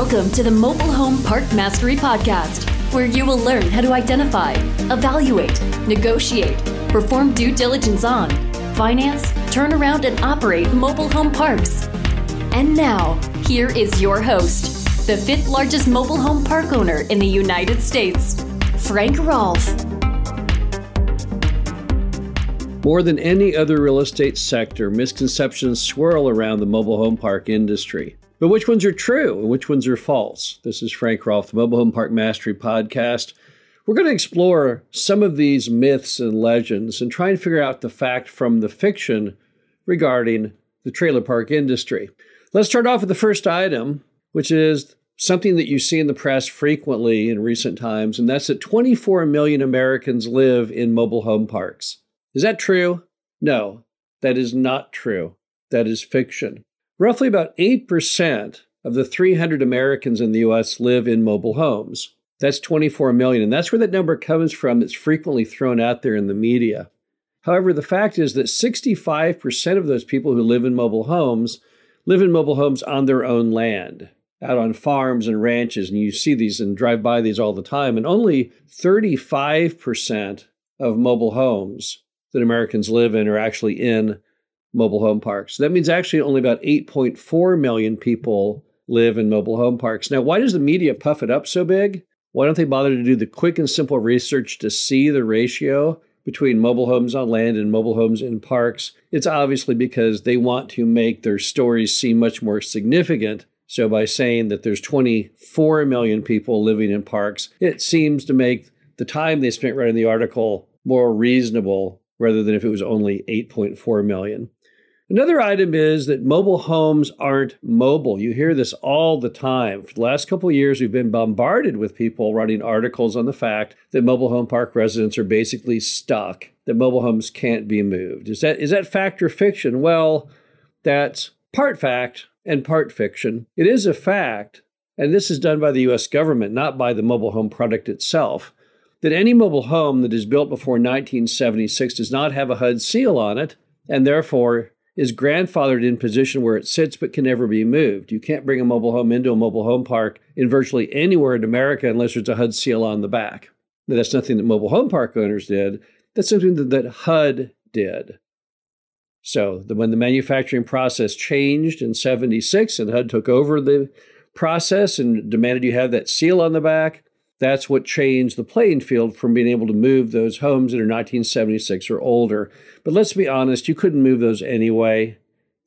Welcome to the Mobile Home Park Mastery Podcast, where you will learn how to identify, evaluate, negotiate, perform due diligence on, finance, turn around, and operate mobile home parks. And now, here is your host, the fifth largest mobile home park owner in the United States, Frank Rolfe. More than any other real estate sector, misconceptions swirl around the mobile home park industry. But which ones are true and which ones are false? This is Frank Rolfe, the Mobile Home Park Mastery Podcast. We're going to explore some of these myths and legends and try and figure out the fact from the fiction regarding the trailer park industry. Let's start off with the first item, which is something that you see in the press frequently in recent times, and that's that 24 million Americans live in mobile home parks. Is that true? No, that is not true. That is fiction. Roughly about 8% of the 300 Americans in the US live in mobile homes. That's 24 million. And that's where that number comes from that's frequently thrown out there in the media. However, the fact is that 65% of those people who live in mobile homes live in mobile homes on their own land, out on farms and ranches. And you see these and drive by these all the time. And only 35% of mobile homes that Americans live in are actually in mobile home parks. That means actually only about 8.4 million people live in mobile home parks. Now, why does the media puff it up so big? Why don't they bother to do the quick and simple research to see the ratio between mobile homes on land and mobile homes in parks? It's obviously because they want to make their stories seem much more significant. So, by saying that there's 24 million people living in parks, it seems to make the time they spent writing the article more reasonable rather than if it was only 8.4 million. Another item is that mobile homes aren't mobile. You hear this all the time. For the last couple of years, we've been bombarded with people writing articles on the fact that mobile home park residents are basically stuck, that mobile homes can't be moved. Is that is that fact or fiction? Well, that's part fact and part fiction. It is a fact, and this is done by the US government, not by the mobile home product itself, that any mobile home that is built before 1976 does not have a HUD seal on it, and therefore is grandfathered in position where it sits but can never be moved. You can't bring a mobile home into a mobile home park in virtually anywhere in America unless there's a HUD seal on the back. Now, that's nothing that mobile home park owners did. That's something that, that HUD did. So the, when the manufacturing process changed in 76 and HUD took over the process and demanded you have that seal on the back, that's what changed the playing field from being able to move those homes that are 1976 or older. But let's be honest, you couldn't move those anyway.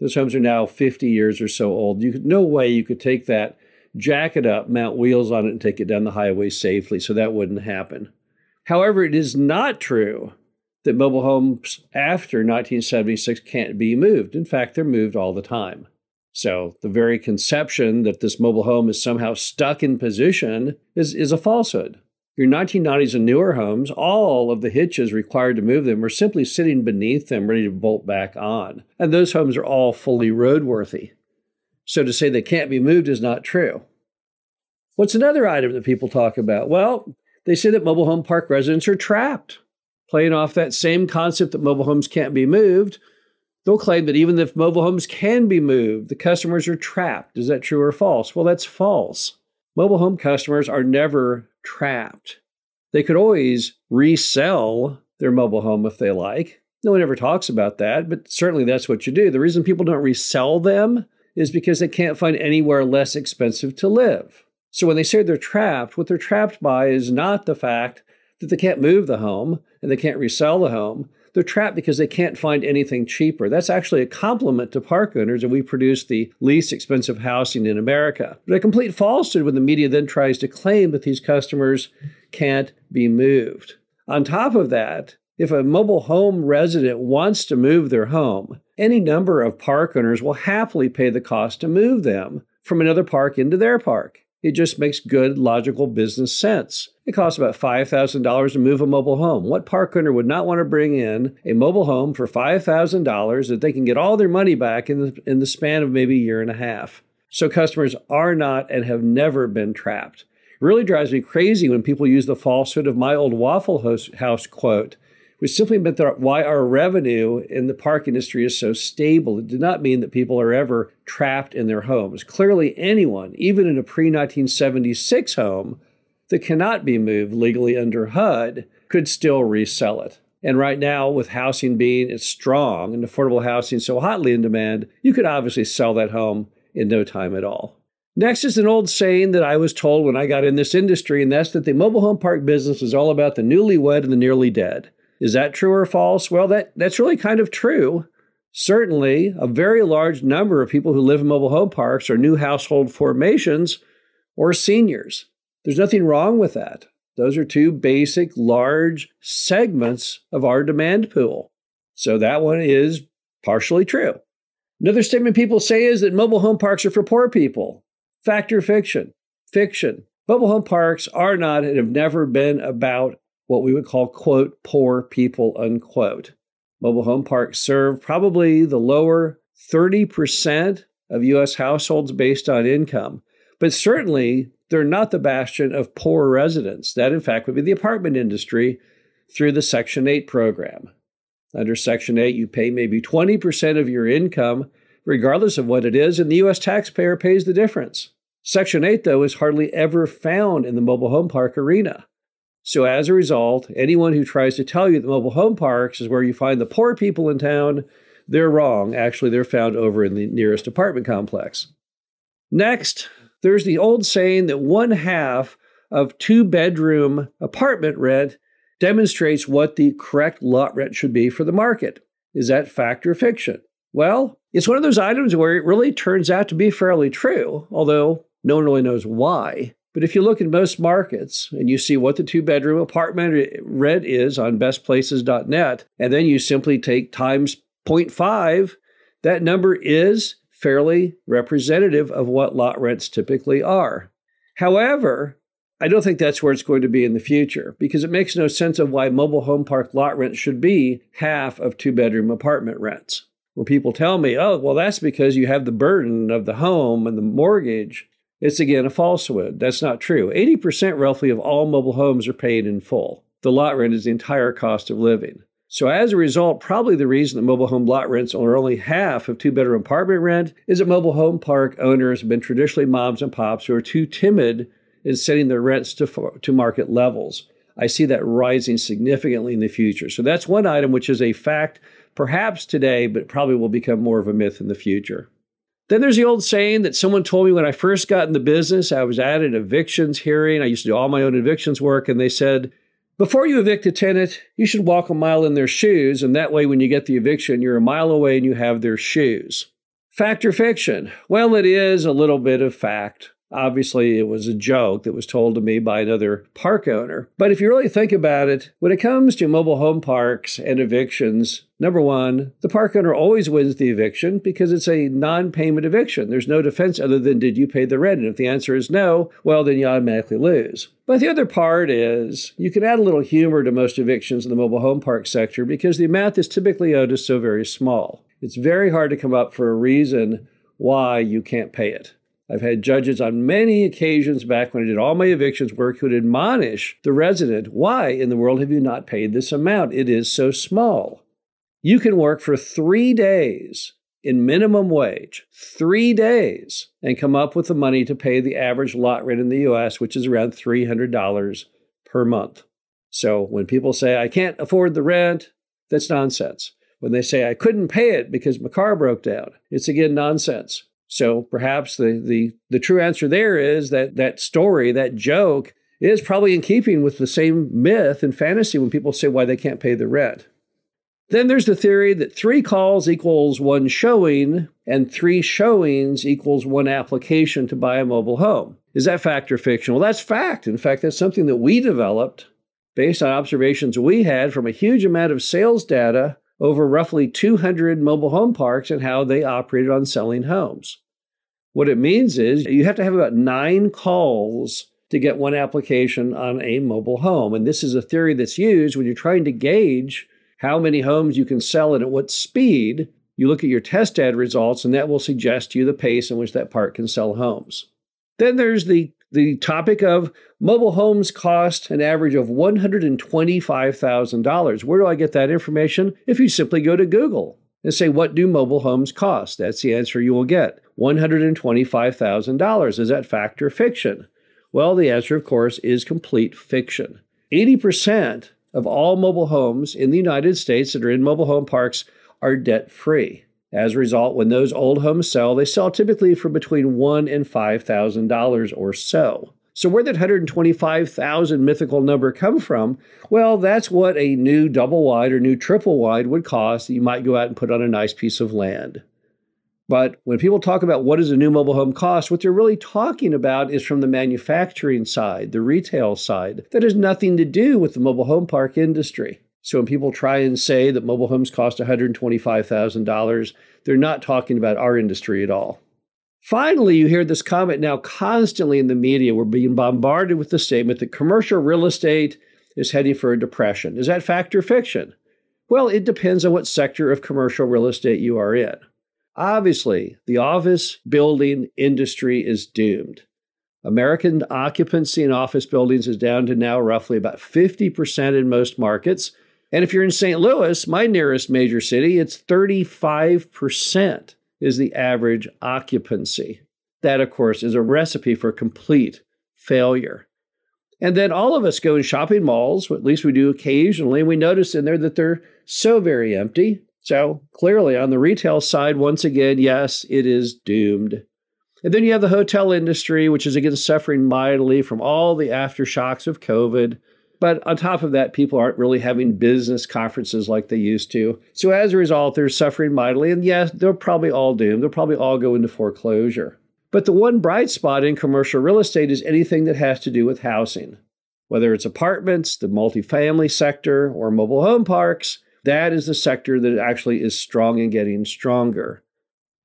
Those homes are now 50 years or so old. You could no way you could take that, jack it up, mount wheels on it, and take it down the highway safely. So that wouldn't happen. However, it is not true that mobile homes after 1976 can't be moved. In fact, they're moved all the time. So the very conception that this mobile home is somehow stuck in position is, is a falsehood. Your 1990s and newer homes, all of the hitches required to move them are simply sitting beneath them, ready to bolt back on. And those homes are all fully roadworthy. So to say they can't be moved is not true. What's another item that people talk about? Well, they say that mobile home park residents are trapped. Playing off that same concept that mobile homes can't be moved, They'll claim that even if mobile homes can be moved, the customers are trapped. Is that true or false? Well, that's false. Mobile home customers are never trapped. They could always resell their mobile home if they like. No one ever talks about that, but certainly that's what you do. The reason people don't resell them is because they can't find anywhere less expensive to live. So when they say they're trapped, what they're trapped by is not the fact that they can't move the home and they can't resell the home. They're trapped because they can't find anything cheaper. That's actually a compliment to park owners, and we produce the least expensive housing in America. But a complete falsehood when the media then tries to claim that these customers can't be moved. On top of that, if a mobile home resident wants to move their home, any number of park owners will happily pay the cost to move them from another park into their park. It just makes good, logical business sense. It costs about $5,000 to move a mobile home. What park owner would not want to bring in a mobile home for $5,000 that they can get all their money back in the, in the span of maybe a year and a half? So customers are not and have never been trapped. It really drives me crazy when people use the falsehood of my old Waffle House quote, which simply meant that why our revenue in the park industry is so stable. It did not mean that people are ever trapped in their homes. Clearly, anyone, even in a pre 1976 home that cannot be moved legally under HUD, could still resell it. And right now, with housing being as strong and affordable housing so hotly in demand, you could obviously sell that home in no time at all. Next is an old saying that I was told when I got in this industry, and that's that the mobile home park business is all about the newlywed and the nearly dead. Is that true or false? Well, that, that's really kind of true. Certainly, a very large number of people who live in mobile home parks are new household formations or seniors. There's nothing wrong with that. Those are two basic large segments of our demand pool. So that one is partially true. Another statement people say is that mobile home parks are for poor people. Fact or fiction? Fiction. Mobile home parks are not and have never been about what we would call, quote, poor people, unquote. Mobile home parks serve probably the lower 30% of U.S. households based on income, but certainly they're not the bastion of poor residents. That, in fact, would be the apartment industry through the Section 8 program. Under Section 8, you pay maybe 20% of your income, regardless of what it is, and the U.S. taxpayer pays the difference. Section 8, though, is hardly ever found in the mobile home park arena. So, as a result, anyone who tries to tell you that mobile home parks is where you find the poor people in town, they're wrong. Actually, they're found over in the nearest apartment complex. Next, there's the old saying that one half of two bedroom apartment rent demonstrates what the correct lot rent should be for the market. Is that fact or fiction? Well, it's one of those items where it really turns out to be fairly true, although no one really knows why. But if you look at most markets and you see what the two bedroom apartment rent is on bestplaces.net, and then you simply take times 0.5, that number is fairly representative of what lot rents typically are. However, I don't think that's where it's going to be in the future because it makes no sense of why mobile home park lot rents should be half of two bedroom apartment rents. When people tell me, oh, well, that's because you have the burden of the home and the mortgage, it's again a falsehood. That's not true. 80% roughly of all mobile homes are paid in full. The lot rent is the entire cost of living. So, as a result, probably the reason that mobile home lot rents are only half of two bedroom apartment rent is that mobile home park owners have been traditionally moms and pops who are too timid in setting their rents to, to market levels. I see that rising significantly in the future. So, that's one item which is a fact perhaps today, but probably will become more of a myth in the future. Then there's the old saying that someone told me when I first got in the business, I was at an evictions hearing. I used to do all my own evictions work, and they said, before you evict a tenant, you should walk a mile in their shoes, and that way, when you get the eviction, you're a mile away and you have their shoes. Fact or fiction? Well, it is a little bit of fact. Obviously, it was a joke that was told to me by another park owner. But if you really think about it, when it comes to mobile home parks and evictions, number one, the park owner always wins the eviction because it's a non payment eviction. There's no defense other than did you pay the rent? And if the answer is no, well, then you automatically lose. But the other part is you can add a little humor to most evictions in the mobile home park sector because the amount that's typically owed is so very small. It's very hard to come up for a reason why you can't pay it. I've had judges on many occasions back when I did all my evictions work who would admonish the resident, why in the world have you not paid this amount? It is so small. You can work for three days in minimum wage, three days, and come up with the money to pay the average lot rent in the US, which is around $300 per month. So when people say, I can't afford the rent, that's nonsense. When they say, I couldn't pay it because my car broke down, it's again nonsense. So perhaps the, the, the true answer there is that that story, that joke, is probably in keeping with the same myth and fantasy when people say why they can't pay the rent. Then there's the theory that three calls equals one showing, and three showings equals one application to buy a mobile home. Is that fact or fiction? Well, that's fact. In fact, that's something that we developed based on observations we had from a huge amount of sales data over roughly 200 mobile home parks and how they operated on selling homes. What it means is you have to have about nine calls to get one application on a mobile home. And this is a theory that's used when you're trying to gauge how many homes you can sell and at what speed. You look at your test ad results, and that will suggest to you the pace in which that park can sell homes. Then there's the the topic of mobile homes cost an average of $125,000. Where do I get that information? If you simply go to Google and say, What do mobile homes cost? That's the answer you will get $125,000. Is that fact or fiction? Well, the answer, of course, is complete fiction. 80% of all mobile homes in the United States that are in mobile home parks are debt free. As a result, when those old homes sell, they sell typically for between one and five thousand dollars or so. So where did 125,000 mythical number come from? Well, that's what a new double wide or new triple wide would cost that you might go out and put on a nice piece of land. But when people talk about what does a new mobile home cost, what they're really talking about is from the manufacturing side, the retail side. That has nothing to do with the mobile home park industry. So when people try and say that mobile homes cost $125,000, they're not talking about our industry at all. Finally, you hear this comment now constantly in the media. We're being bombarded with the statement that commercial real estate is heading for a depression. Is that fact or fiction? Well, it depends on what sector of commercial real estate you are in. Obviously, the office building industry is doomed. American occupancy in office buildings is down to now roughly about 50% in most markets. And if you're in St. Louis, my nearest major city, it's 35% is the average occupancy. That, of course, is a recipe for complete failure. And then all of us go in shopping malls, at least we do occasionally, and we notice in there that they're so very empty. So clearly, on the retail side, once again, yes, it is doomed. And then you have the hotel industry, which is again suffering mightily from all the aftershocks of COVID. But on top of that, people aren't really having business conferences like they used to. So as a result, they're suffering mightily. And yes, they're probably all doomed. They'll probably all go into foreclosure. But the one bright spot in commercial real estate is anything that has to do with housing. Whether it's apartments, the multifamily sector, or mobile home parks, that is the sector that actually is strong and getting stronger.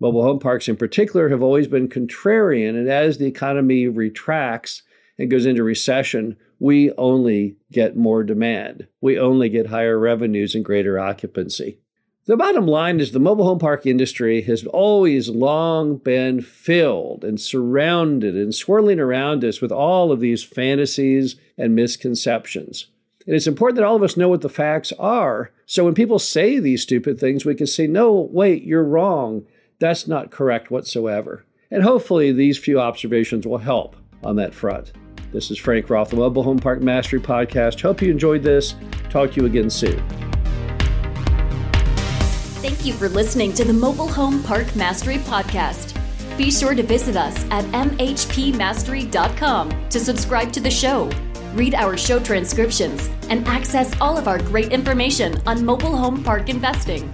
Mobile home parks, in particular, have always been contrarian, and as the economy retracts and goes into recession, we only get more demand. We only get higher revenues and greater occupancy. The bottom line is the mobile home park industry has always long been filled and surrounded and swirling around us with all of these fantasies and misconceptions. And it's important that all of us know what the facts are. So when people say these stupid things, we can say, no, wait, you're wrong. That's not correct whatsoever. And hopefully, these few observations will help on that front. This is Frank Rolfe, the Mobile Home Park Mastery Podcast. Hope you enjoyed this. Talk to you again soon. Thank you for listening to the Mobile Home Park Mastery Podcast. Be sure to visit us at mhpmastery.com to subscribe to the show, read our show transcriptions, and access all of our great information on mobile home park investing.